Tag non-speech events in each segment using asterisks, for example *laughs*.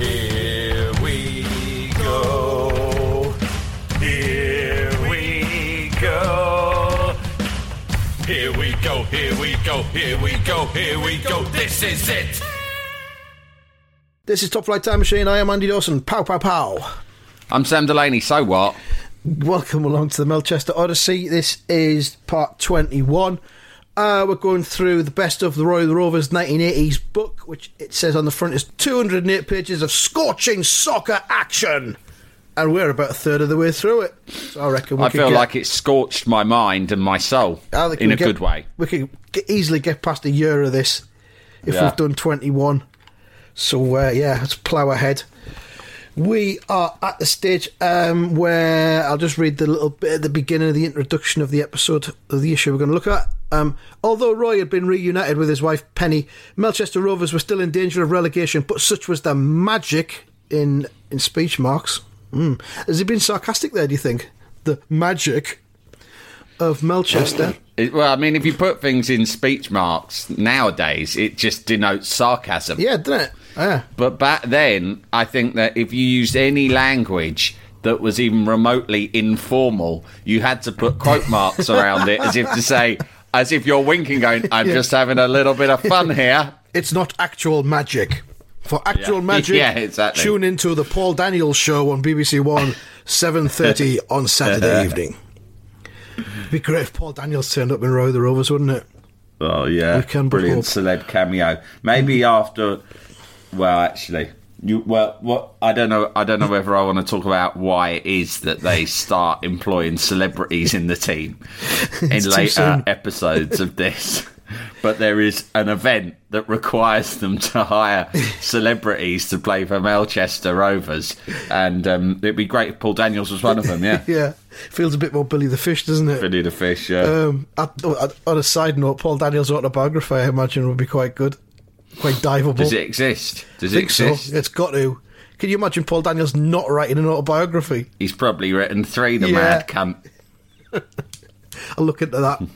Here we go. Here we go. Here we go. Here we go. Here we go. Here we go. This is it. This is Top Flight Time Machine. I am Andy Dawson. Pow, pow, pow. I'm Sam Delaney. So what? Welcome along to the Melchester Odyssey. This is part 21. Uh, we're going through the best of the Royal Rovers 1980s book, which it says on the front is 208 pages of scorching soccer action. And we're about a third of the way through it. So I reckon we I feel get, like it scorched my mind and my soul in a get- good way. We could easily get past a year of this if Yeah. we've done 21. So, uh, yeah, let's plough ahead. We are at the stage um, where I'll just read the little bit at the beginning of the introduction of the episode of the issue we're going to look at. Um, although Roy had been reunited with his wife Penny, Melchester Rovers were still in danger of relegation, but such was the magic in in speech marks. Mm. Has he been sarcastic there, do you think? The magic of Melchester. Well, I mean, if you put things in speech marks nowadays, it just denotes sarcasm. Yeah, didn't it? Yeah. But back then, I think that if you used any language that was even remotely informal, you had to put quote *laughs* marks around it as if to say, as if you're winking, going, I'm Yeah. just having a little bit of fun here. *laughs* It's not actual magic. For actual Yeah. magic, *laughs* Yeah, exactly. tune into the Paul Daniels show on BBC One, 7.30 on Saturday evening. It'd be great if Paul Daniels turned up in Roy the Rovers, wouldn't it? Oh yeah, We can but brilliant hope. celeb cameo. Maybe after, well, actually, you well, what I don't know. I don't know whether I want to talk about why it is that they start employing celebrities in the team *laughs* in later episodes of *laughs* this. But there is an event that requires them to hire celebrities to play for Melchester Rovers, and um, it'd be great if Paul Daniels was one of them. Yeah, *laughs* Yeah. Feels a bit more Billy the Fish, doesn't it? Billy the Fish. Yeah. Um, oh, on a side note, Paul Daniels' autobiography, I imagine, would be quite good. Quite diveable. Does it exist? Does it think so. exist? It's got to. Can you imagine Paul Daniels not writing an autobiography? He's probably written three. The Yeah. mad cunt. *laughs* I'll look into that. *laughs*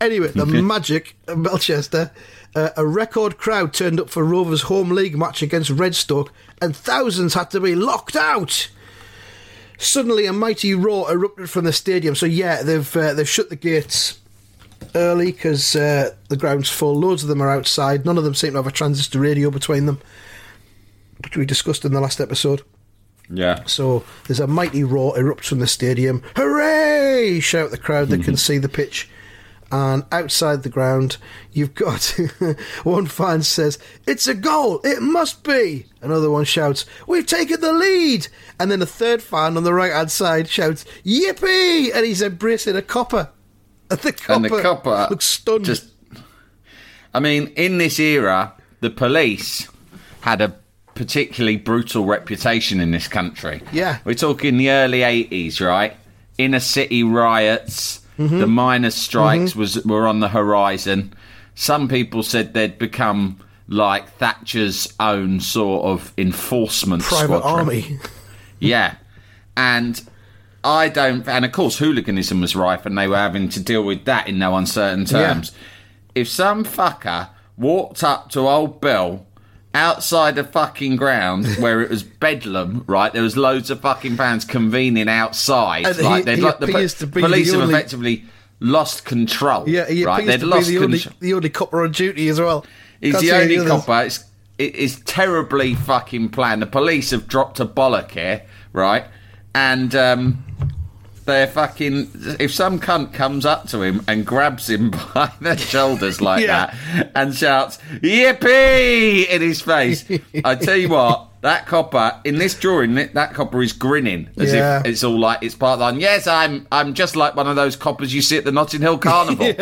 Anyway, the magic of Melchester. Uh, a record crowd turned up for Rovers' home league match against Redstoke, and thousands had to be locked out. Suddenly, a mighty roar erupted from the stadium. So, yeah, they've uh, they've shut the gates early because uh, the ground's full. Loads of them are outside. None of them seem to have a transistor radio between them, which we discussed in the last episode. Yeah. So there's a mighty roar erupts from the stadium. Hooray! Shout the crowd that can see the pitch. And outside the ground, you've got *laughs* one fan says, It's a goal! It must be! Another one shouts, We've taken the lead! And then a third fan on the right hand side shouts, Yippee! And he's embracing a copper. *laughs* And the copper, and the copper looks stunned. Just, I mean, in this era, the police had a particularly brutal reputation in this country. Yeah. we're talking the early '80s, right? Inner city riots, Mm-hmm. the miners' strikes was were on the horizon. Some people said they'd become like Thatcher's own sort of enforcement Private squadron. army. Yeah. And I don't, and of course, hooliganism was rife and they were having to deal with that in no uncertain terms. If some fucker walked up to old Bill outside the fucking ground *laughs* where it was bedlam, right? There was loads of fucking fans convening outside. And like, he- he like, the po- to be police the have only- effectively lost control. Yeah, he right? They'd to be lost the only, the only copper on duty as well. He's Can't the only copper. It's, it is terribly fucking planned. The police have dropped a bollock here, right? And um, they're fucking. If some cunt comes up to him and grabs him *laughs* by the shoulders *laughs* like Yeah. that and shouts "Yippee!" in his face, I tell you what. *laughs* That copper in this drawing, that copper is grinning as Yeah. if it's all like it's part of the. Yes, I'm. I'm just like one of those coppers you see at the Notting Hill Carnival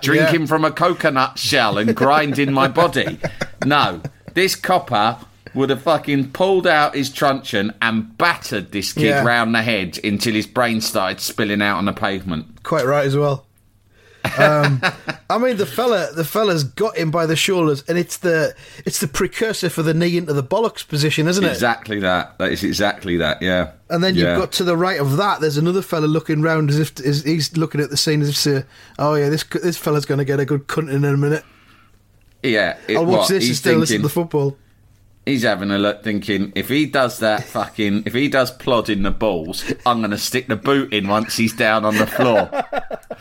drinking from a coconut shell and grinding my body. No, this copper would have fucking pulled out his truncheon and battered this kid Yeah. round the head until his brain started spilling out on the pavement. Quite right as well. Um, *laughs* I mean, the fella, the fella's got him by the shoulders, and it's the it's the precursor for the knee into the bollocks position, isn't it? Exactly that. That is exactly that. Yeah. And then you've Yeah. got to the right of that. There's another fella looking round as if as he's looking at the scene as if to "Oh yeah, this this fella's going to get a good cunt in a minute. yeah. it- I'll watch what, this he's instead of listen to the football." He's having a look, thinking if he does that *laughs* fucking, if he does plodding the balls, I'm going to stick the boot in once he's down on the floor.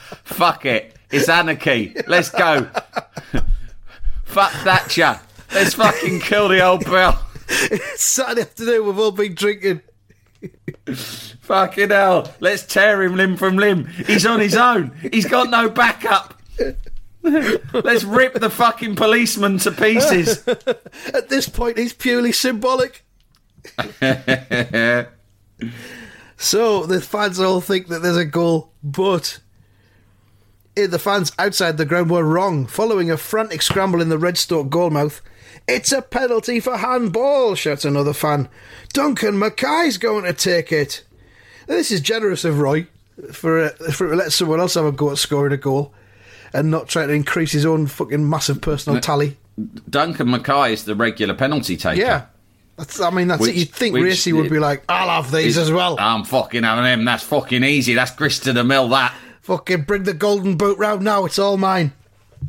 *laughs* Fuck it, it's anarchy. Let's go. *laughs* Fuck Thatcher. Let's fucking kill the old Bill. Saturday afternoon, we've all been drinking. Fucking hell. Let's tear him limb from limb. He's on his own. He's got no backup. *laughs* Let's rip the fucking policeman to pieces. *laughs* At this point, he's purely symbolic. *laughs* so the fans all think that there's a goal, but the fans outside the ground were wrong. Following a frantic scramble in the Redstoke goalmouth, it's a penalty for handball, shouts another fan. Duncan Mackay's going to take it. This is generous of Roy for, uh, for let someone else have a go at scoring a goal and not trying to increase his own fucking massive personal tally. Duncan Mackay is the regular penalty taker. Yeah. That's, I mean, that's Which- it. You'd think which- Racy would be like, I'll have these as well. I'm fucking having him. That's fucking easy. That's grist to the mill, that. Fucking bring the golden boot round now. It's all mine.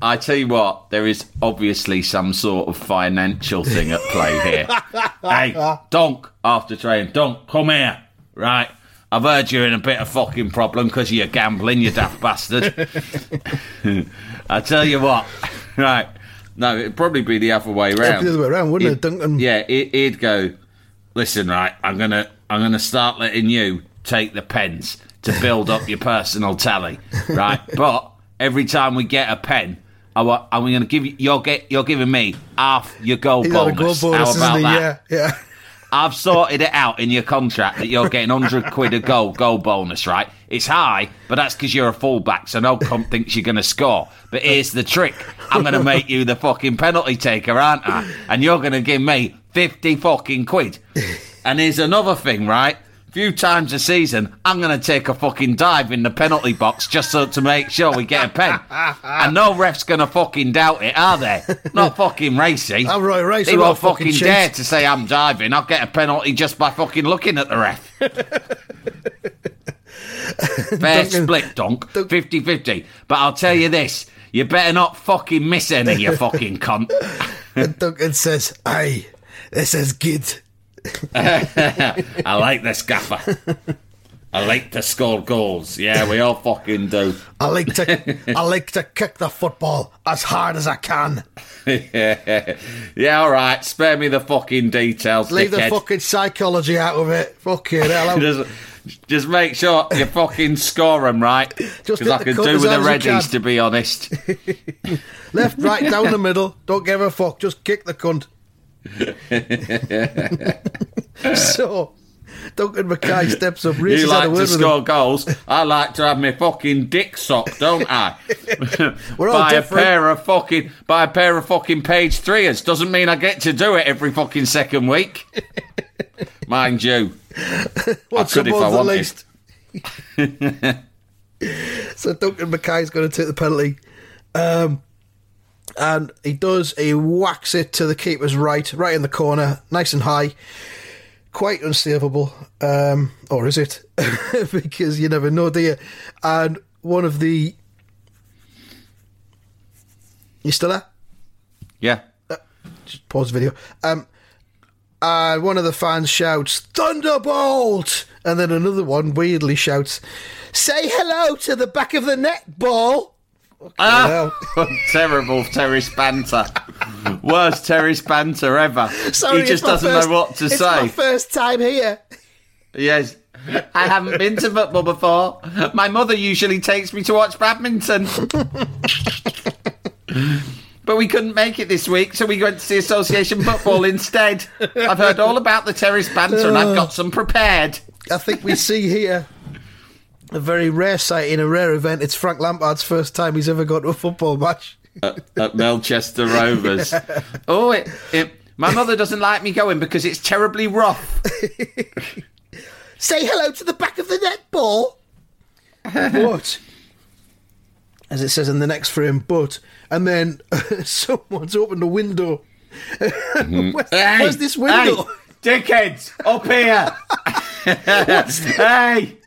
I tell you what, there is obviously some sort of financial thing at play here. *laughs* hey, Donk, after training, Donk, come here. Right. I've heard you're in a bit of fucking problem because of your gambling, you daft bastard. *laughs* I tell you what, *laughs* right. No, it'd probably be the other way It'd round. be the other way around, wouldn't it, Duncan? Yeah, he- he'd go. Listen, right. I'm gonna, I'm gonna start letting you take the pens to build up your personal tally, *laughs* right? But every time we get a pen, I wa- I'm gonna give you. You're get, you're giving me half your goal He's bonus. goal bonus, How about that? Yeah, yeah. I've sorted it out in your contract that you're getting 100 quid a goal, goal bonus, right? It's high, but that's because you're a fullback, so no comp thinks you're going to score. But here's the trick I'm going to make you the fucking penalty taker, aren't I? And you're going to give me 50 fucking quid. And here's another thing, right? Few times a season, I'm going to take a fucking dive in the penalty box just so to make sure we get a pen. *laughs* and no ref's going to fucking doubt it, are they? Not *laughs* fucking racy. I'm Roy Race, He I'm won't fucking fucking dare to say I'm diving. I'll get a penalty just by fucking looking at the ref. *laughs* Fair Duncan- split, donk. 50 50. But I'll tell you this you better not fucking miss any, you fucking cunt. And Duncan says, Aye, this is good. *laughs* I like this gaffer. I like to score goals. Yeah, we all fucking do. I like to I like to kick the football as hard as I can. yeah, *laughs* yeah, all right. Spare me the fucking details, Leave the fucking psychology out of it. Fucking hell. *laughs* Just, just make sure you fucking score them right. Because I hit the could cut do with the hard as you Reddies, to be honest. Left, right, down the middle. Don't give a fuck. Just kick the cunt. *laughs* so, Duncan Mackay steps up. Reese you like to score him. goals. I like to have my fucking dick socked, don't I? *laughs* We're all buy a pair of fucking by a pair of fucking page threeers. Doesn't mean I get to do it every fucking second week. *laughs* Mind you, What's I could if I wanted. least. So Duncan Mackay's going to take the penalty. Um, and he does. He whacks it to the keeper's right, right in the corner, nice and high. Quite unsavable. Um, or is it? *laughs* because you never know, do you? And one of the. You still there? Yeah. Just pause the video. Um, and one of the fans shouts, Thunderbolt! And then another one weirdly shouts, Say hello to the back of the net, ball! Ah, *laughs* terrible Terry banter. Worst Terry banter ever. Sorry, he just doesn't first- know what to it's say. my first time here. Yes. I haven't been to football before. My mother usually takes me to watch badminton. but we couldn't make it this week, so we went to see association football *laughs* instead. I've heard all about the terrace banter and I've got some prepared. I think we see here a very rare sight in a rare event. It's Frank Lampard's first time he's ever gone to a football match. At, at Melchester Rovers. *laughs* Oh, it, it My mother doesn't like me going because it's terribly rough. *laughs* Say hello to the back of the net ball. what? *laughs* as it says in the next frame, but, and then someone's opened a window. Mm-hmm. Where- Hey, where's this window? Hey, dickheads, up here. hey.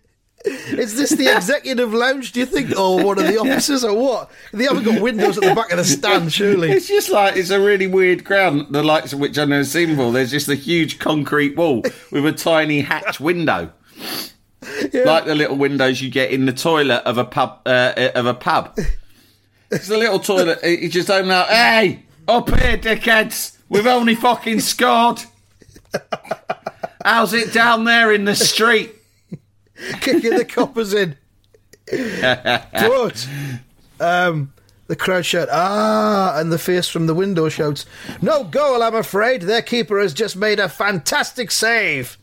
Is this the executive lounge, do you think? Or one of the offices, or what? They haven't got windows at the back of the stand, surely. It's just like it's a really weird ground, the likes of which I've never seen before. There's just a huge concrete wall with a tiny hatch window, like the little windows you get in the toilet of a pub. Uh, of a pub. It's a little toilet. You just open out. Hey, up here, dickheads! We've only fucking scored. How's it down there in the street? Kicking the coppers in. but, um, the crowd shout, ah, and the face from the window shouts, no goal, I'm afraid. Their keeper has just made a fantastic save.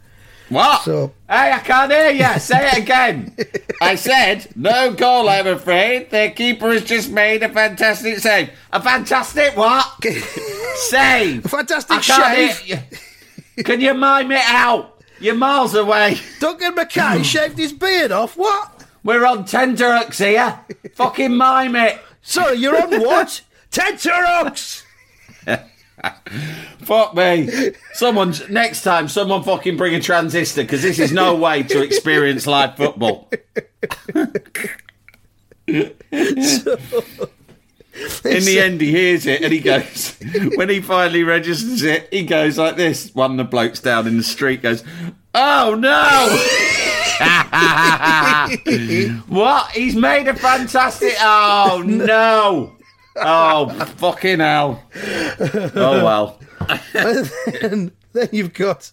What? So- hey, I can't hear you. *laughs* Say it again. I said, no goal, I'm afraid. Their keeper has just made a fantastic save. A fantastic what? *laughs* save. A fantastic I can't shave. hear you. Can you mime it out? You're miles away. Duncan Mackay *laughs* shaved his beard off. What? We're on tenterhooks here. Fucking mime it. Sorry, you're on what? *laughs* Tenterhooks! *laughs* Fuck me. Someone next time, someone fucking bring a transistor because this is no way to experience live football. In the end, he hears it and he goes, *laughs* when he finally registers it, he goes like this. One of the blokes down in the street goes, Oh no! *laughs* what? He's made a fantastic. Oh no! Oh fucking hell! Oh well. and then you've got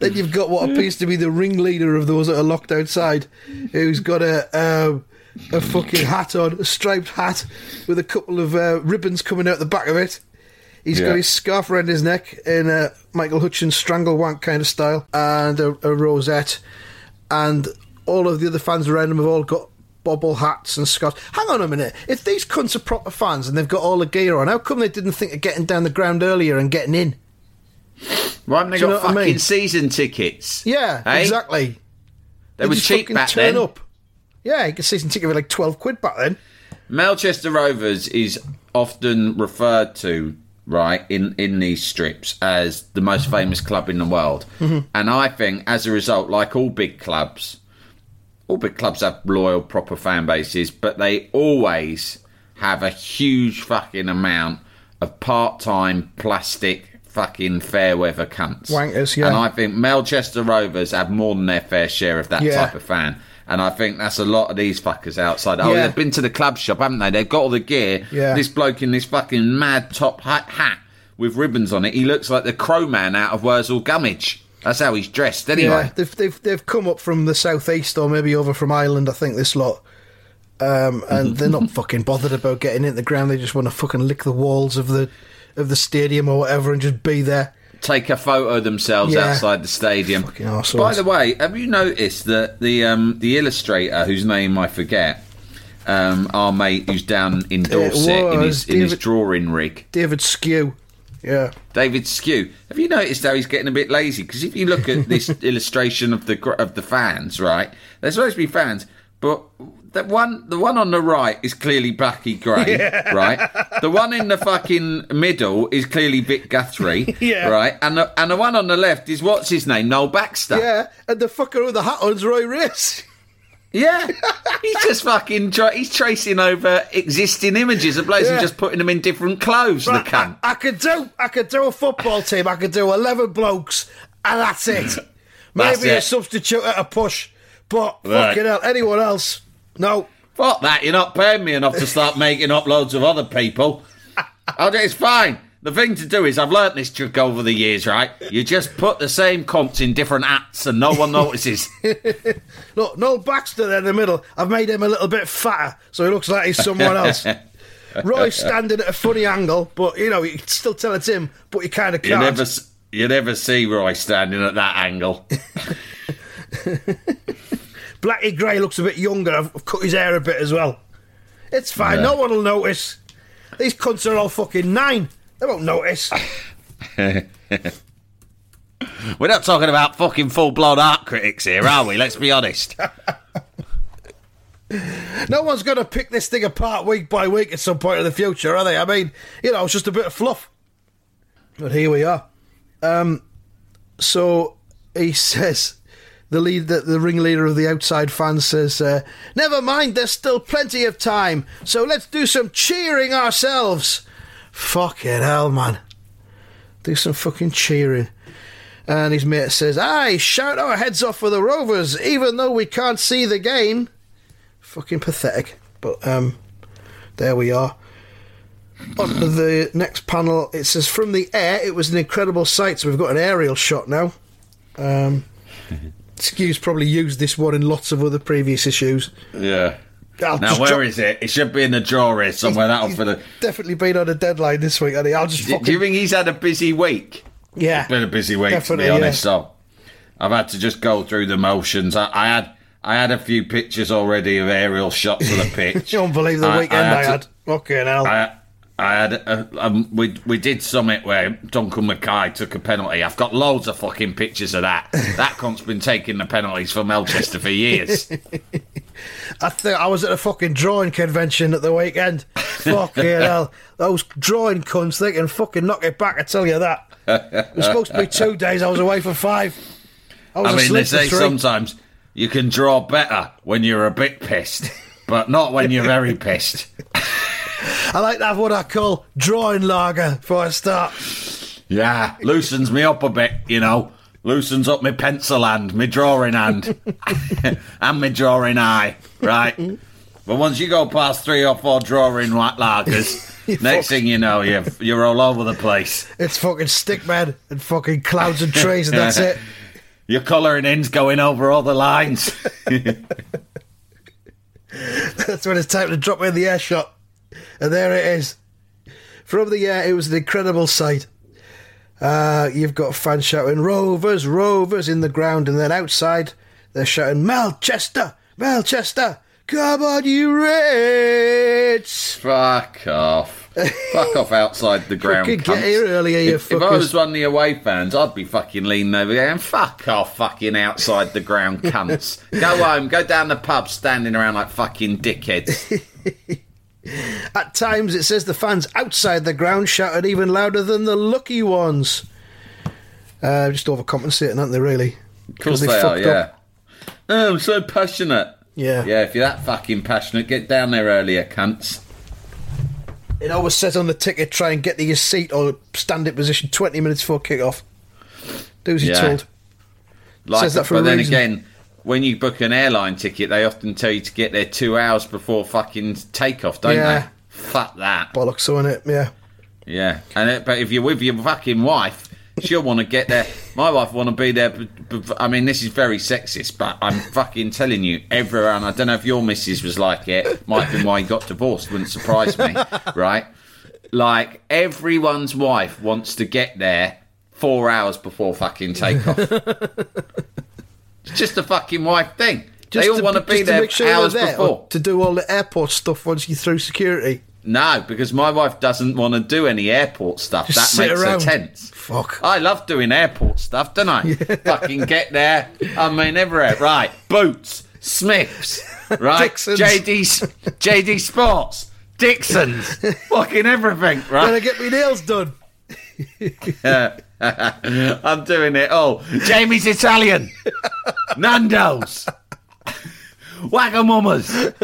then you've got what appears to be the ringleader of those that are locked outside, who's got a um, a fucking hat on, a striped hat with a couple of uh, ribbons coming out the back of it. He's Yeah. got his scarf around his neck in a Michael Hutchence strangle wank kind of style, and a, a rosette, and all of the other fans around him have all got bobble hats and scarves. Hang on a minute, if these cunts are proper fans and they've got all the gear on, how come they didn't think of getting down the ground earlier and getting in? Why haven't they Do you got know what I fucking mean? season tickets? Yeah, Hey? exactly. They were just cheap back turn then. up. Yeah, you could season ticket for like twelve quid back then. Melchester Rovers is often referred to, right, in, in these strips as the most famous club in the world. Mm-hmm. And I think, as a result, like all big clubs, all big clubs have loyal, proper fan bases, but they always have a huge fucking amount of part time plastic fucking fair weather cunts. Wankers, yeah. And I think Melchester Rovers have more than their fair share of that Yeah. type of fan. And I think that's a lot of these fuckers outside. Oh, Yeah. they've been to the club shop, haven't they? They've got all the gear. Yeah. This bloke in this fucking mad top hat, hat with ribbons on it, he looks like the crow man out of Wurzel Gummidge. That's how he's dressed, anyway. Yeah, they've they've they've come up from the southeast or maybe over from Ireland. I think this lot. Um, and they're not fucking bothered about getting in the ground. They just want to fucking lick the walls of the of the stadium or whatever and just be there. Take a photo themselves Yeah. outside the stadium. By the way, have you noticed that the um, the illustrator whose name I forget, um, our mate who's down in Dorset in his in his drawing rig, David Sque. Yeah. David Sque. Have you noticed how he's getting a bit lazy? Because if you look at this *laughs* illustration of the of the fans, right? They're supposed to be fans, but the one the one on the right is clearly Blackie Gray, *laughs* right? The one in the fucking middle is clearly Vic Guthrie, *laughs* Yeah. right? And the, and the one on the left is what's his name, Noel Baxter. Yeah, and the fucker with the hat on's Roy Race. Yeah. he's just fucking tra- he's tracing over existing images of blokes Yeah. and just putting them in different clothes. The Right, cunt. I, I could do I could do a football team. I could do eleven blokes, and that's it. *laughs* That's Maybe a substitute at a push, but Right. fucking hell, anyone else? No. Fuck that, you're not paying me enough to start making up loads of other people. *laughs* I'll, it's fine. The thing to do is, I've learnt this trick over the years, right? You just put the same comps in different hats and no one notices. *laughs* Look, Noel Baxter there in the middle. I've made him a little bit fatter, so he looks like he's someone else. *laughs* Roy's standing at a funny angle, but you know you can still tell it's him, but you kind of can't. never, you never see Roy standing at that angle. Blackie Gray looks a bit younger. I've I've cut his hair a bit as well. It's fine. Yeah. No one will notice. These cunts are all fucking nine. They won't notice. *laughs* We're not talking about fucking full blown art critics here, are we? Let's be honest. No one's going to pick this thing apart week by week at some point in the future, are they? I mean, you know, it's just a bit of fluff. But here we are. Um, so he *laughs* says, the lead, the, the ringleader of the outside fans says, uh, "Never mind, there's still plenty of time, so let's do some cheering ourselves." Fucking hell, man! Do some fucking cheering. And his mate says, "Aye, shout our heads off for the Rovers, even though we can't see the game." Fucking pathetic. But um, there we are. On to the next panel, it says from the air, it was an incredible sight. So we've got an aerial shot now. Um, *laughs* Sque's probably used this one in lots of other previous issues. Yeah. I'll Now, where drop- is it? It should be in the drawer here somewhere. That'll He's for the. definitely been on a deadline this week, Eddie. I'll just fucking do you think he's had a busy week? yeah. Been a busy week, to be honest. So I've had to just go through the motions. I, I had I had a few pictures already of aerial shots of the *laughs* pitch. You won't believe the I- weekend I, to- had. Fucking hell. I, I had a, um, we we did summit where Duncan Mackay took a penalty. I've got loads of fucking pictures of that. That cunt's been taking the penalties for Melchester for years. *laughs* I think I was at a fucking drawing convention at the weekend. fucking *laughs* hell. Those drawing cunts, they can fucking knock it back, I tell you that. It was supposed to be two days, I was away for five. I I mean, they say sometimes you can draw better when you're a bit pissed, but not when you're very pissed. *laughs* I like to have what I call drawing lager before I start. Yeah, loosens me up a bit, you know. Loosens up my pencil hand, my drawing hand, *laughs* and my drawing eye, right? But once you go past three or four drawing white lagers, *laughs* next thing you know, you're, you're all over the place. It's fucking stickman and fucking clouds and trees, and that's it. *laughs* Your colouring in's going over all the lines. That's when it's time to drop me in the air shot. And there it is. From the air, it was an incredible sight. Uh, you've got fans shouting, Rovers, Rovers in the ground, and then outside, they're shouting, Melchester, Melchester, come on, you Reds! Fuck off. Fuck off outside the ground. Fucking get here earlier, you if, if I was one of the away fans, I'd be fucking leaning over there and fuck off, fucking outside the ground *laughs* cunts. go home, go down the pub, standing around like fucking dickheads. *laughs* At times, it says the fans outside the ground shouted even louder than the lucky ones. Uh, just overcompensating, aren't they, really? Of course they they, are, yeah. up. Oh, I'm so passionate. Yeah. Yeah, if you're that fucking passionate, get down there earlier, cunts. It always says on the ticket, try and get to your seat or stand in position 20 minutes before kick-off. Do as you're Yeah. told. Like, Says that for but a then reason. again, when you book an airline ticket, they often tell you to get there two hours before fucking takeoff, don't Yeah. they? Fuck that. Bollocks, so it? Yeah. Yeah, and it, but if you're with your fucking wife, she'll want to get there. My wife want to be there. But, but, I mean, this is very sexist, but I'm fucking telling you, everyone. I don't know if your missus was like it. Might have been why he got divorced. Wouldn't surprise me, *laughs* right? Like everyone's wife wants to get there four hours before fucking takeoff. *laughs* it's just a fucking wife thing. they all want to be just there make sure hours there, before. To do all the airport stuff once you're through security. No, because my wife doesn't want to do any airport stuff. Just that makes around. her tense. Fuck. I love doing airport stuff, don't I? *laughs* Fucking get there. I mean, everywhere. Right. Boots, Smiths, *laughs* right? Dixons. JD, JD Sports, Dixons, *laughs* fucking everything, right? get my nails done. *laughs* I'm doing it all. Jamie's Italian, Nando's, Wagamamas.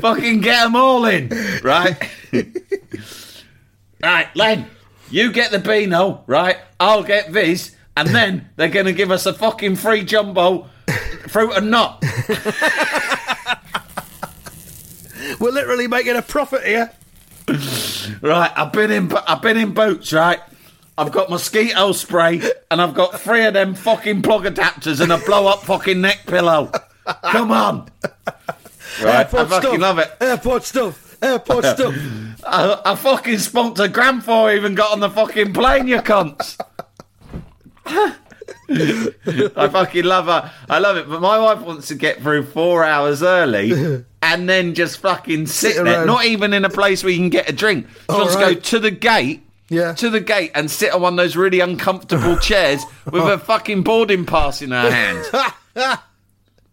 fucking get them all in, right? *laughs* right, Len, you get the Beano, right? I'll get Viz, and then they're going to give us a fucking free jumbo fruit and nut. *laughs* We're literally making a profit here. Right, I've been in, I've been in boots, right? I've got mosquito spray, and I've got three of them fucking plug adapters and a blow up fucking neck pillow. Come on, right? I Airport fucking stuff. love it. Airport stuff. Airport stuff. *laughs* I, I fucking spunked a grand before even got on the fucking plane, you cunts. I fucking love her. I love it. But my wife wants to get through four hours early *laughs* and then just fucking sit, Sit there. Not even in a place where you can get a drink. She All wants to go to the gate Yeah. to the gate and sit on one of those really uncomfortable *laughs* chairs with a fucking boarding pass in our hand. In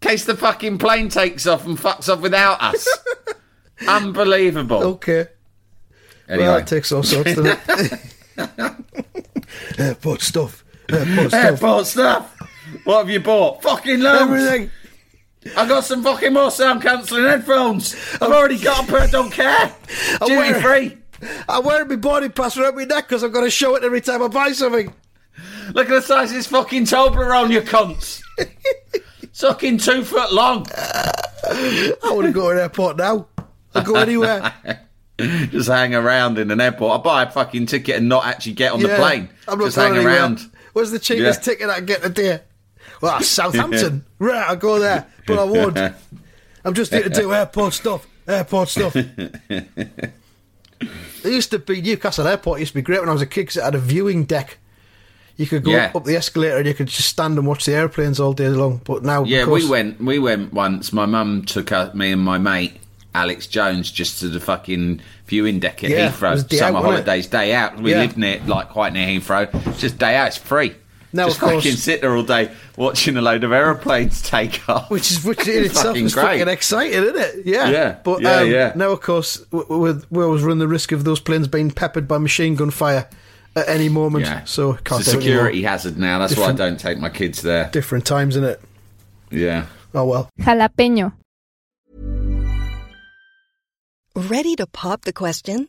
*laughs* case the fucking plane takes off and fucks off without us. *laughs* Unbelievable. Okay. Anyway, Well, that takes all sorts, doesn't it? Airport stuff. Airport stuff. airport stuff. What have you bought? Fucking loads. Everything. I got some fucking more sound cancelling headphones. I've oh. already got a pair. Don't care. Duty free. I'm wearing my boarding pass around my neck because I've got to show it every time I buy something. Look at the size of this fucking Toblerone, you cunts. It's fucking two foot long. I want to go to an airport now. I'll go anywhere. *laughs* Just hang around in an airport. I buy a fucking ticket and not actually get on the plane. I'm not Just hang anywhere. around. Where's the cheapest Yeah. ticket I can get today? Well, *laughs* Southampton. right, I'll go there. But I won't. *laughs* I'm just here to do airport stuff. Airport stuff. There used to be Newcastle Airport used to be great when I was a kid because it had a viewing deck. You could go Yeah. up the escalator and you could just stand and watch the airplanes all day long. But now, Yeah, course, we went. We went once. My mum took uh, me and my mate Alex Jones just to the fucking viewing deck at Yeah, Heathrow. Summer out, holidays, day out. We Yeah. lived near, like, quite near Heathrow. Just day out. It's free. Now, just of course- fucking sit there all day watching a load of airplanes *laughs* take off. Which is which in itself Fucking is great. fucking exciting, isn't it? Yeah. Yeah, But yeah, um, yeah. now, of course, w- w- we always run the risk of those planes being peppered by machine gun fire at any moment. yeah, So can't it's a do anymore. security hazard now. That's Different- why I don't take my kids there. Different times, isn't it? Yeah. Oh well. Jalapeño. Ready to pop the question?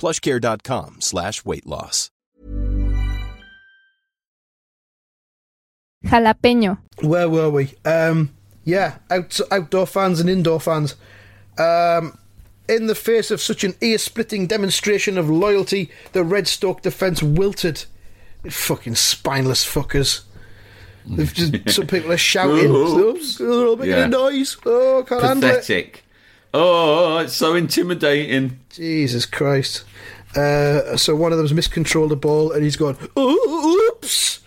plushcare.com slash weight loss. Jalapeño. Where were we? Um, yeah, out, outdoor fans and indoor fans. Um, in the face of such an ear-splitting demonstration of loyalty, the Redstoke defence wilted. Fucking spineless fuckers. Just, some people are shouting. *laughs* Oops. They're all making Yeah. a noise. Oh, can't handle it. Oh, it's so intimidating. Jesus Christ. Uh, so one of them's miscontrolled the ball and he's gone, "Oh, oops.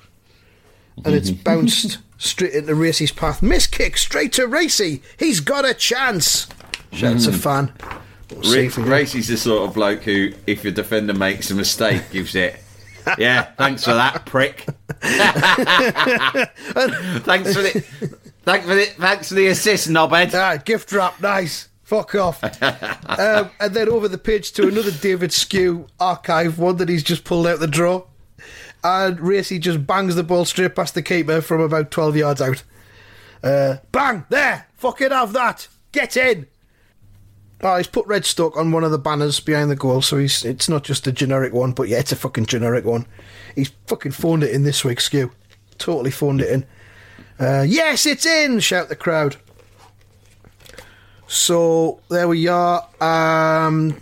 And it's *laughs* bounced straight into Racy's path. Miss kick straight to Racy. He's got a chance. Shouts a fan. We'll Rick, Racy's the sort of bloke who, if your defender makes a mistake, gives it. Yeah, thanks for that, prick. *laughs* *laughs* thanks for the, thanks for the, thanks for the assist, knobhead. Ah, gift wrap, nice. Fuck off. *laughs* um, and then over the page to another David Sque archive one that he's just pulled out the draw. And Racy just bangs the ball straight past the keeper from about 12 yards out. Uh, bang! There! Fucking have that! Get in! Oh, he's put Redstoke on one of the banners behind the goal, so he's it's not just a generic one, but yeah, it's a fucking generic one. He's fucking phoned it in this week, Skew. Totally phoned it in. Uh, yes, it's in! Shout the crowd. So there we are. Um,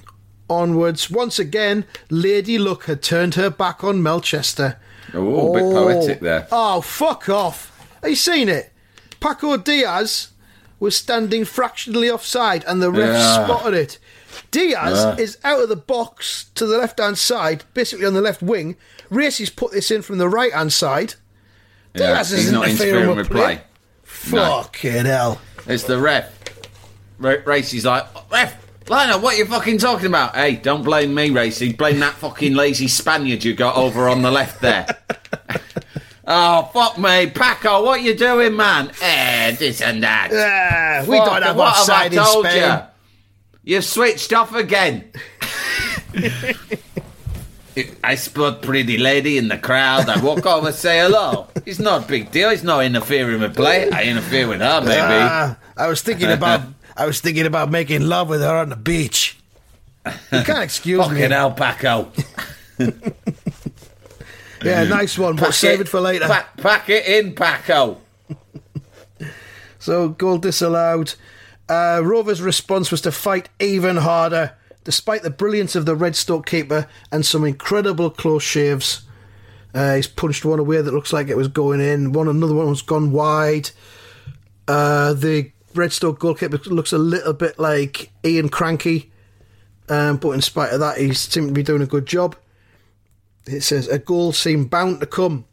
onwards. Once again, Lady Luck had turned her back on Melchester. Oh, a bit poetic there. Oh, fuck off. Have you seen it? Paco Diaz was standing fractionally offside and the ref Yeah. spotted it. Diaz Yeah. is out of the box to the left hand side, basically on the left wing. Racy's put this in from the right hand side. Yeah, Diaz is not interfering with play. No. Fucking hell. It's the ref. Ra- Racy's like, ref, Lionel, what are you fucking talking about? Hey, don't blame me, Racy. Blame that fucking lazy Spaniard you got over on the left there. *laughs* oh, fuck me. Paco, what you doing, man? Eh, this and that. Ah, we Fuck, don't have what offside in I told Spain. You? You've switched off again. *laughs* I spot pretty lady in the crowd. I walk over, say hello. It's not a big deal. It's not interfering with play. I interfere with her, maybe. Ah, I was thinking about *laughs* I was thinking about making love with her on the beach. You *laughs* can't excuse me. Fucking Paco. *laughs* Yeah, nice one, but save it for later. Pack, pack it in, Paco. *laughs* So goal disallowed. Uh, Rover's response was to fight even harder, despite the brilliance of the Redstoke keeper and some incredible close shaves. Uh, he's punched one away that looks like it was going in. One another one was gone wide. Uh, the Redstoke goalkeeper looks a little bit like Ian Krankie, um, but in spite of that, he seemed to be doing a good job. It says a goal seemed bound to come,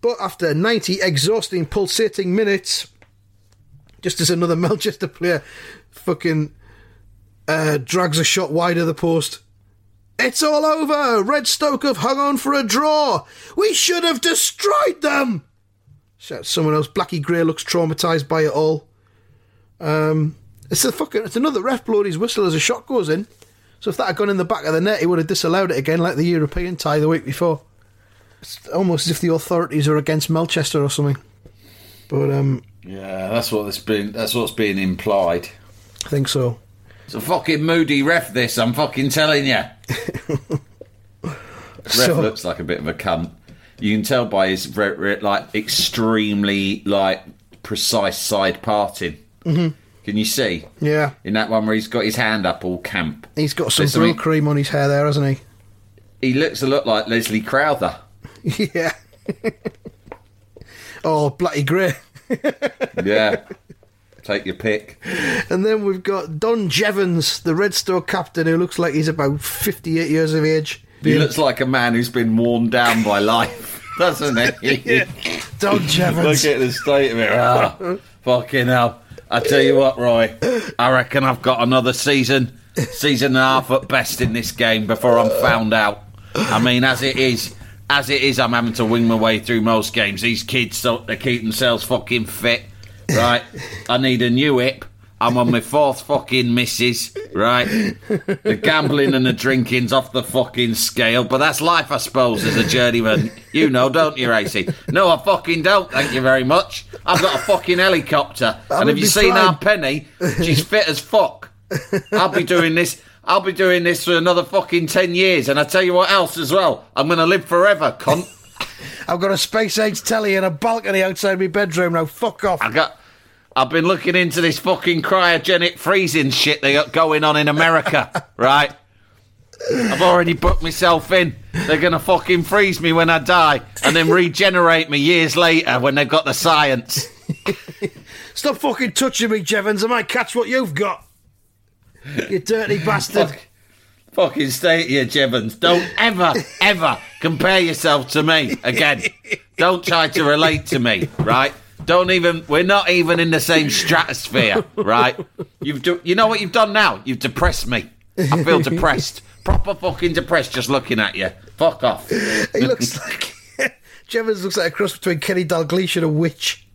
but after 90 exhausting, pulsating minutes, just as another *laughs* Manchester player fucking uh, drags a shot wide of the post. It's all over! Redstoke have hung on for a draw! We should have destroyed them! Shouts someone else. Blackie Gray looks traumatised by it all. Um, it's a fucking. It's another ref blowing his whistle as a shot goes in. So if that had gone in the back of the net, he would have disallowed it again, like the European tie the week before. It's almost as if the authorities are against Melchester or something. But um, Yeah, that's what that's been. That's what's being implied. I think so. It's a fucking moody ref. This, I'm fucking telling you. *laughs* ref So- looks like a bit of a cunt. You can tell by his re- re- like extremely like precise side parting. Mm-hmm. Can you see Yeah, in that one where he's got his hand up all camp? he's got some something- cream on his hair there, hasn't He He looks a lot like Leslie Crowther. *laughs* yeah. *laughs* oh, bloody Gray. *laughs* Yeah, take your pick. And then we've got Don Jevons, the Redstoke captain, who looks like he's about 58 years of age. He looks like a man who's been worn down by life, doesn't he? Don Jevons. Look at the state of it. Ah, fucking hell. I tell you what, Roy, I reckon I've got another season, season and a half at best in this game before I'm found out. I mean, as it is, as it is, I'm having to wing my way through most games. These kids, so they keep themselves fucking fit, right? I need a new hip. I'm on my fourth fucking missus, right? The gambling and the drinking's off the fucking scale, but that's life, I suppose, as a journeyman. You know, don't you, Racy? No, I fucking don't, thank you very much. I've got a fucking helicopter. and have you seen fine. our Penny? She's fit as fuck. I'll be doing this. I'll be doing this for another fucking 10 years, and I tell you what else as well. I'm going to live forever, cunt. I've got a space age telly and a balcony outside my bedroom now. Fuck off. I got. I've been looking into this fucking cryogenic freezing shit they got going on in America, *laughs* right? I've already booked myself in. They're gonna fucking freeze me when I die, and then regenerate me years later when they've got the science. *laughs* Stop fucking touching me, Jevons. I might catch what you've got. You dirty *laughs* bastard. Fuck. Fucking stay here, Jevons. Don't ever, ever compare yourself to me again. Don't try to relate to me, right? Don't even. We're not even in the same stratosphere, right? You've, do, you know what you've done now? You've depressed me. I feel depressed, proper fucking depressed just looking at you. Fuck off. He looks like. *laughs* Jevons looks like a cross between Kenny Dalglish and a witch.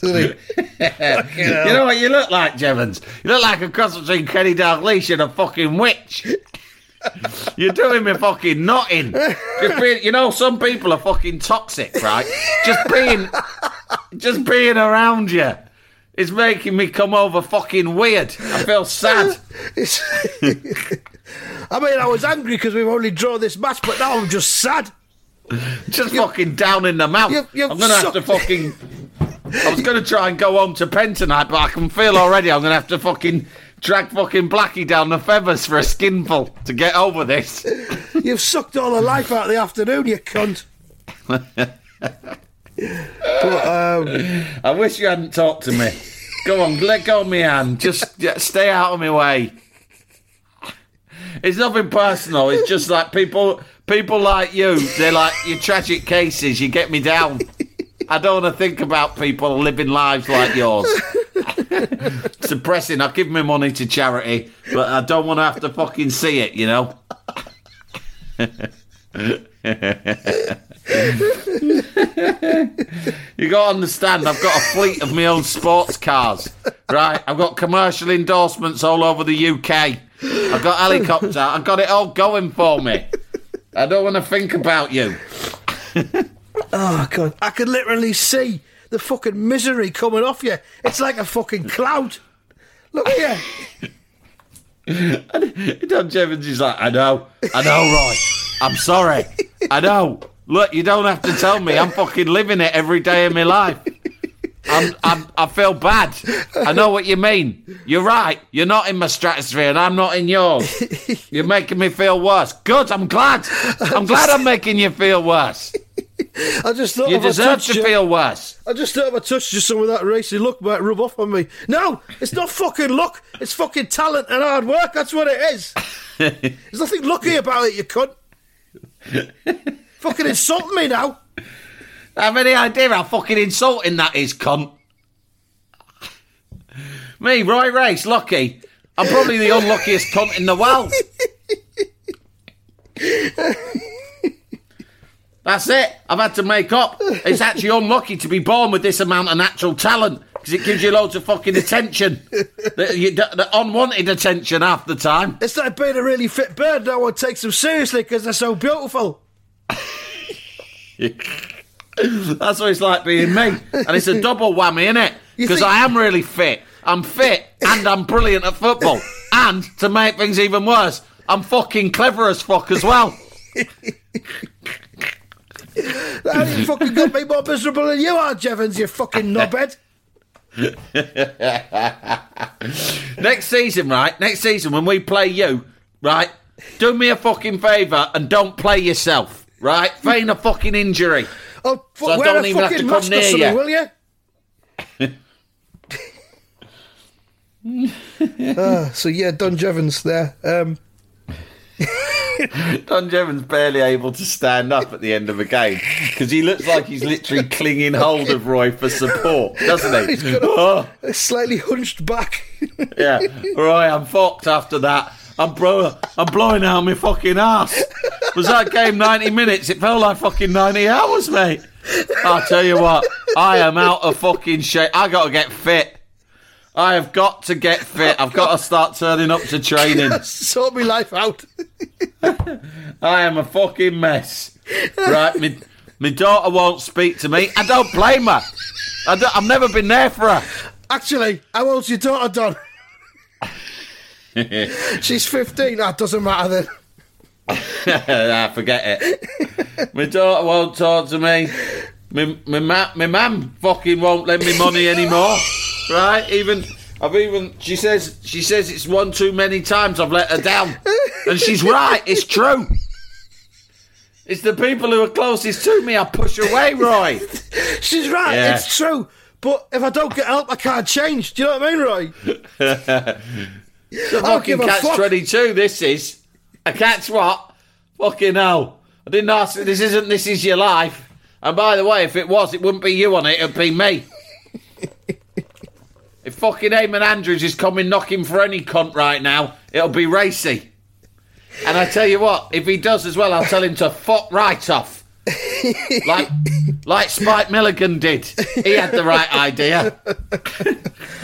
Doesn't he? You know what you look like, Jevons? You look like a cross between Kenny Dalglish and a fucking witch. You're doing me fucking nothing. Just being, you know, some people are fucking toxic, right? Just being, just being around you is making me come over fucking weird. I feel sad. *laughs* I mean, I was angry because we've only drawn this match, but now I'm just sad. Just fucking down in the mouth. you- you've I'm gonna have to fucking. I was gonna try and go home to Penn tonight, but I can feel already I'm gonna have to fucking drag fucking Blackie down the feathers for a skinful to get over this. *laughs* You've sucked all the life out of the afternoon, you cunt. *laughs* but um, I wish you hadn't talked to me. Go on, let go of me hand. Just, stay out of my way. It's nothing personal. It's just like people, people like you. They're like your tragic cases. You get me down. I don't want to think about people living lives like yours. *laughs* *laughs* it's depressing. I give my money to charity, but I don't want to have to fucking see it. You know. *laughs* You got to understand, I've got a fleet of my own sports cars, right? I've got commercial endorsements all over the UK. I've got helicopter. I've got it all going for me. I don't want to think about you. Oh god, I could literally see the fucking misery coming off you. It's like a fucking cloud. Look at you. *laughs* and Don Jevons is like, I know, I know, Roy. I'm sorry. I know. Look, you don't have to tell me. I'm fucking living it every day of my life. I'm, I'm, I feel bad. I know what you mean. You're right. You're not in my stratosphere and I'm not in yours. You're making me feel worse. Good. I'm glad. I'm glad I'm making you feel worse. *laughs* I just thought You I deserve to feel worse. I just thought if I touched you, some of that racy look might rub off on me. No, it's not fucking luck. It's fucking talent and hard work. That's what it is. *laughs* There's nothing lucky about it, you cunt. *laughs* fucking insulting me now. Have any idea how fucking insulting that is, cunt? Me, Roy Race, lucky. I'm probably the unluckiest cunt in the world. That's it. I've had to make up. It's actually unlucky to be born with this amount of natural talent because it gives you loads of fucking attention, the, you- the, unwanted attention half the time. It's like being a really fit bird. No one takes them seriously because they're so beautiful. *laughs* That's what it's like being me. And it's a double whammy, isn't it? Because *laughs* think- I am really fit. I'm fit and I'm brilliant at football. *laughs* And to make things even worse, I'm fucking clever as fuck as well. How you fucking got me more miserable than you are, Jevons, you fucking knobhead. *laughs* Next season, right? Next season when we play you, right? Do me a fucking favour and don't play yourself, right? Feign a fucking injury. Oh, fu- So I wear don't a even have fucking to come near something, you. will you? *laughs* Ah, so yeah, Don Jevons there. Um, *laughs* Don Jevons barely able to stand up at the end of a game because he looks like he's literally clinging *laughs* hold of Roy for support, *laughs* doesn't He's he? got a- Oh. slightly hunched back. Yeah, right. I'm fucked after that. I'm bro. I'm blowing out my fucking ass. Was that game 90 minutes? It felt like fucking 90 hours, mate. I'll tell you what. I am out of fucking shape. I got to get fit. I have got to get fit. I've got to start turning up to *laughs* training. *laughs* sort my life out. *laughs* I am a fucking mess. Right, my, my daughter won't speak to me. I don't blame her. I I've never been there for her. Actually, how old's your daughter, Don? She's 15. That doesn't matter then. ah, forget it. my daughter won't talk to me. My my ma- my mum fucking won't lend me money anymore. Right? Even I've even she says she says it's one too many times I've let her down, and she's right. It's true. It's the people who are closest to me I push away, Roy. She's right. Yeah. It's true. But if I don't get help, I can't change. Do you know what I mean, Roy? *laughs* A fucking catch fuck. twenty two. This is a catch what? Fucking hell! I didn't ask. This isn't. This is your life. And by the way, if it was, it wouldn't be you on it. It'd be me. If fucking Eamon Andrews is coming knocking for any cunt right now, it'll be racy. And I tell you what, if he does as well, I'll tell him to fuck right off. *laughs* like, like Spike Milligan did. He had the right idea.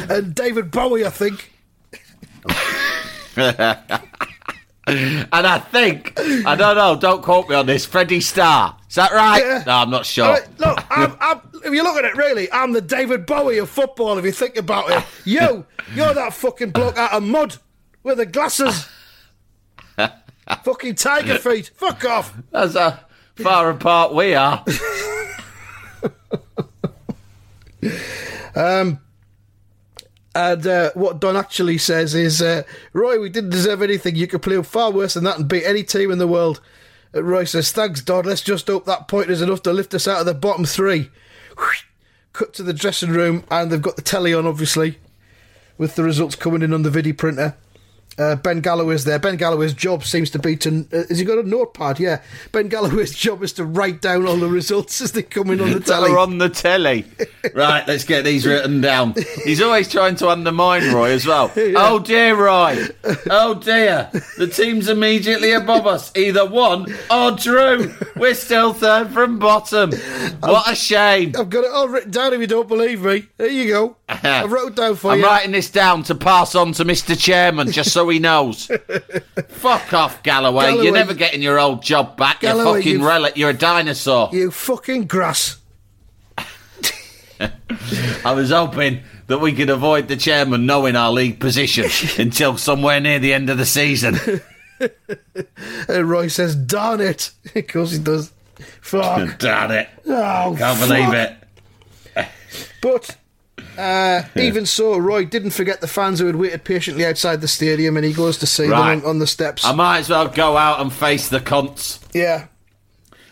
And David Bowie, I think. And I think, I don't know, don't quote me on this, Freddie Starr. Is that right? Yeah. No, I'm not sure. Right, look, I'm, I'm, if you look at it, really, I'm the David Bowie of football. If you think about it, you, you're that fucking bloke out of mud with the glasses, *laughs* fucking tiger feet. Fuck off. That's how far apart we are. *laughs* um. And uh, what Don actually says is, uh, Roy, we didn't deserve anything. You could play far worse than that and beat any team in the world. Roy says, thanks, Don. Let's just hope that point is enough to lift us out of the bottom three. Cut to the dressing room, and they've got the telly on, obviously, with the results coming in on the video printer. Uh, ben Galloway's there. Ben Galloway's job seems to be to. Uh, has he got a notepad? Yeah. Ben Galloway's *laughs* job is to write down all the results as they come in on the *laughs* telly. They're on the telly. Right, let's get these written down. He's always trying to undermine Roy as well. *laughs* Oh dear, Roy. Oh dear. The team's immediately above us. Either won or drew. We're still third from bottom. What a shame. I've got it all written down if you don't believe me. There you go. I wrote down for you. I'm writing this down to pass on to Mr. Chairman just so so he knows. *laughs* Fuck off, Galloway. Galloway, You're never getting your old job back. you Galloway, fucking you- relic. You're a dinosaur. You fucking grass. *laughs* I was hoping that we could avoid the chairman knowing our league position *laughs* until somewhere near the end of the season. And Roy says, darn it. of course he does. Fuck. Damn it. Oh, Can't fuck. believe it. But uh, even so, Roy didn't forget the fans who had waited patiently outside the stadium, and he goes to see Right. them on, on the steps. I might as well go out and face the cunts. yeah.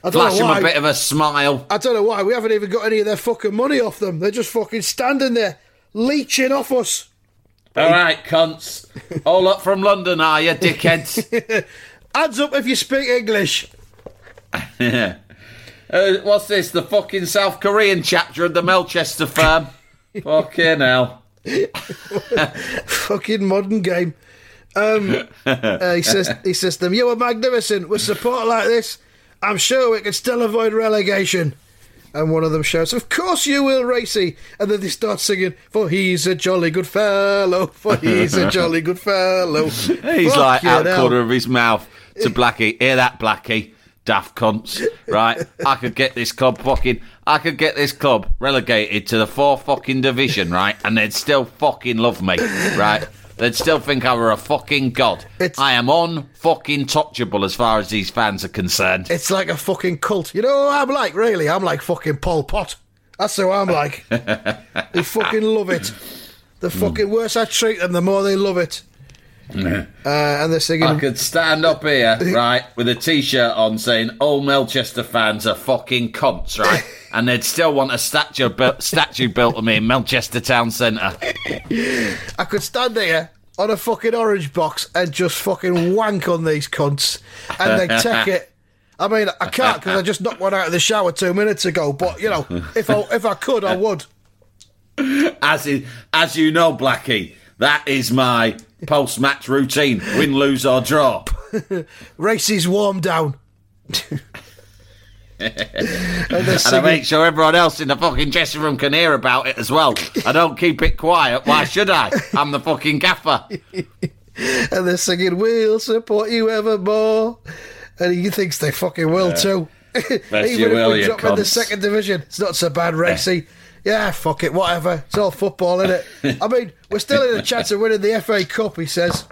I don't Flash know him why. a bit of a smile. I don't know why. We haven't even got any of their fucking money off them. They're just fucking standing there, leeching off us. All right, cunts. All up from London, are you, dickheads? *laughs* Adds up if you speak English. *laughs* uh, what's this? The fucking South Korean chapter of the Melchester firm? Fucking hell. Fucking modern game. Um, *laughs* uh, he says, he says to them, "You are magnificent. With support like this, I'm sure we can still avoid relegation." And one of them shouts, "Of course you will, Racy!" And then they start singing, "For he's a jolly good fellow. For he's a jolly good fellow." *laughs* He's like out hell. corner of his mouth to Blackie. Hear that, Blackie? Daft cunts. Right? I could get this club fucking. I could get this club relegated to the fourth fucking division, right? And they'd still fucking love me, right? They'd still think I were a fucking god. It's- I am on fucking touchable as far as these fans are concerned. It's like a fucking cult. You know I'm like, really? I'm like fucking Pol Pot. That's who I'm like. *laughs* they fucking love it. The fucking worse I treat them, the more they love it. Uh, and they're singing. I could stand up here, *laughs* right, with a t-shirt on saying all Melchester fans are fucking cunts, right? *laughs* And they'd still want a statue built, statue built of me in Melchester Town Centre. I could stand here on a fucking orange box and just fucking wank on these cunts, and they take it. I mean, I can't because I just knocked one out of the shower two minutes ago. But you know, if I if I could, I would. As in, as you know, Blackie, that is my post-match routine: win, lose, or draw. *laughs* Racy's warm down. *laughs* and And I make sure everyone else in the fucking dressing room can hear about it as well. I don't keep it quiet. Why *laughs* should I? I'm the fucking gaffer. and they're singing, "We'll support you evermore," and he thinks they fucking will too. Bet Even you if will, we drop in the second division, it's not so bad, Racy. Eh. Yeah, fuck it, whatever. It's all football, isn't it? *laughs* I mean, we're still in a chance of winning the FA Cup. He says.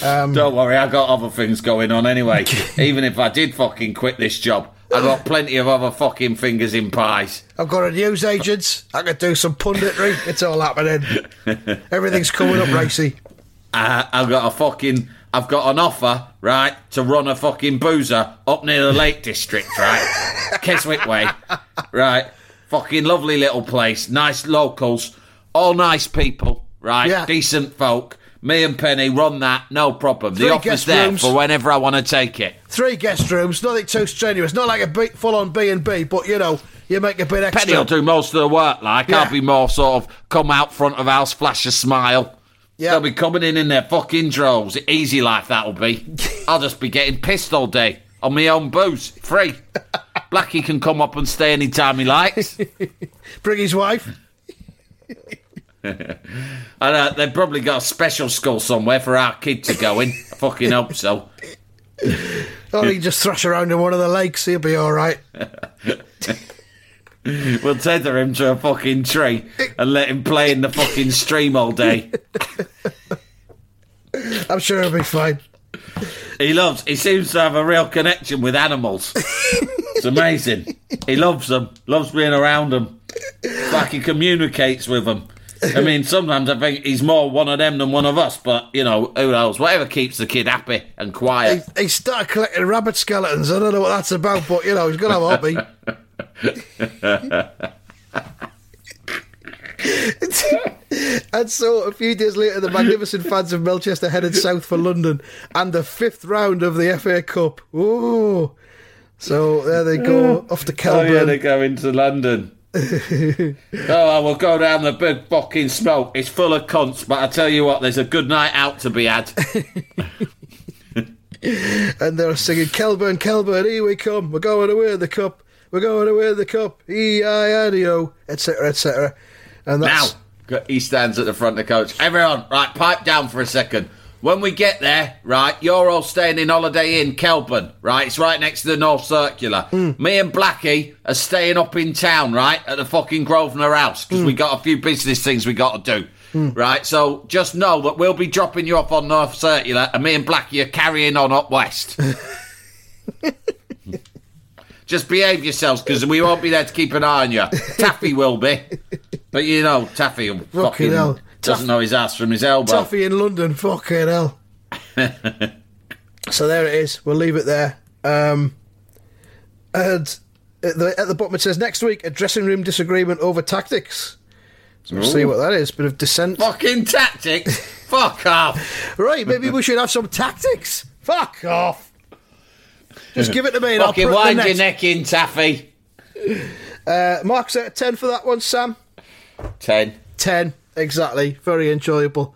Don't worry, I've got other things going on anyway. *laughs* Even if I did fucking quit this job, I've got plenty of other fucking fingers in pies. I've got a news agent. I could do some punditry. It's all happening. *laughs* Everything's coming up, Racy. Uh, I've got a fucking. I've got an offer, right, to run a fucking boozer up near the Lake District, right? Keswick Way, right? Fucking lovely little place, nice locals, all nice people, right? Yeah. Decent folk. Me and Penny run that, no problem. Three the office there rooms. for whenever I want to take it. Three guest rooms, nothing too strenuous. Not like a full-on B and B, but you know, you make a bit extra. Penny will do most of the work, like. Yeah. I'll be more sort of come out front of house, flash a smile. Yeah. They'll be coming in in their fucking droves. Easy life that'll be. *laughs* I'll just be getting pissed all day on my own booze, free. *laughs* Blackie can come up and stay anytime he likes. *laughs* Bring his wife. *laughs* And uh, they've probably got a special school somewhere for our kid to go in. I fucking hope so. *laughs* Or he just thrash around in one of the lakes. He'll be all right. We'll tether him to a fucking tree and let him play in the fucking stream all day. I'm sure he'll be fine. He loves. He seems to have a real connection with animals. It's amazing. He loves them. Loves being around them. It's like he communicates with them. I mean, sometimes I think he's more one of them than one of us. But you know, who knows? Whatever keeps the kid happy and quiet. He, he started collecting rabbit skeletons. I don't know what that's about, but you know, he's to have a hobby. *laughs* and so, a few days later, the magnificent fans of Melchester headed south for London and the fifth round of the FA Cup. Ooh. So there they go, off to Oh Kelburn. yeah, they're going to London. *laughs* oh, I will go down the big fucking smoke. It's full of cunts, but I tell you what, there's a good night out to be had. *laughs* and they're singing Kelburn, Kelburn, here we come, we're going to win the cup, we're going to win the cup, E-I-N-E-O, etc., etc. And Now, that's he stands at the front of the coach. Everyone, right, pipe down for a second. When we get there, right, you're all staying in Holiday Inn, Kelburn, right? It's right next to the North Circular. Hmm. Me and Blackie are staying up in town, right, at the fucking Grosvenor House, because hmm. we got a few business things we got to do. Hmm. Right, so just know that we'll be dropping you off on North Circular, and me and Blackie are carrying on up west. *laughs* just behave yourselves, because we won't be there to keep an eye on you. Taffy will be, but you know, Taffy will fucking hell. doesn't know his ass from his elbow. Taffy in London, fucking hell. *laughs* so there it is. We'll leave it there. Um, and at the, at the bottom it says next week a dressing room disagreement over tactics. So we'll see what that is. Bit of dissent. Fucking tactics. *laughs* Fuck off. Right, maybe we should have some tactics. Fuck off. Just give it to me and I'll Fucking in wind your neck in, Taffy. Uh, Mark's at 10 for that one, Sam. Ten. 10, exactly. Very enjoyable.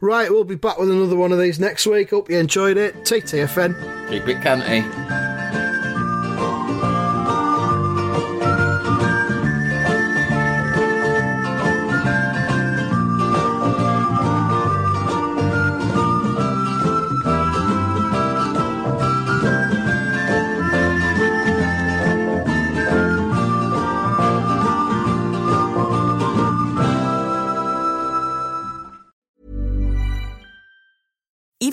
Right, we'll be back with another one of these next week. Hope you enjoyed it. TTFN. Keep it canty.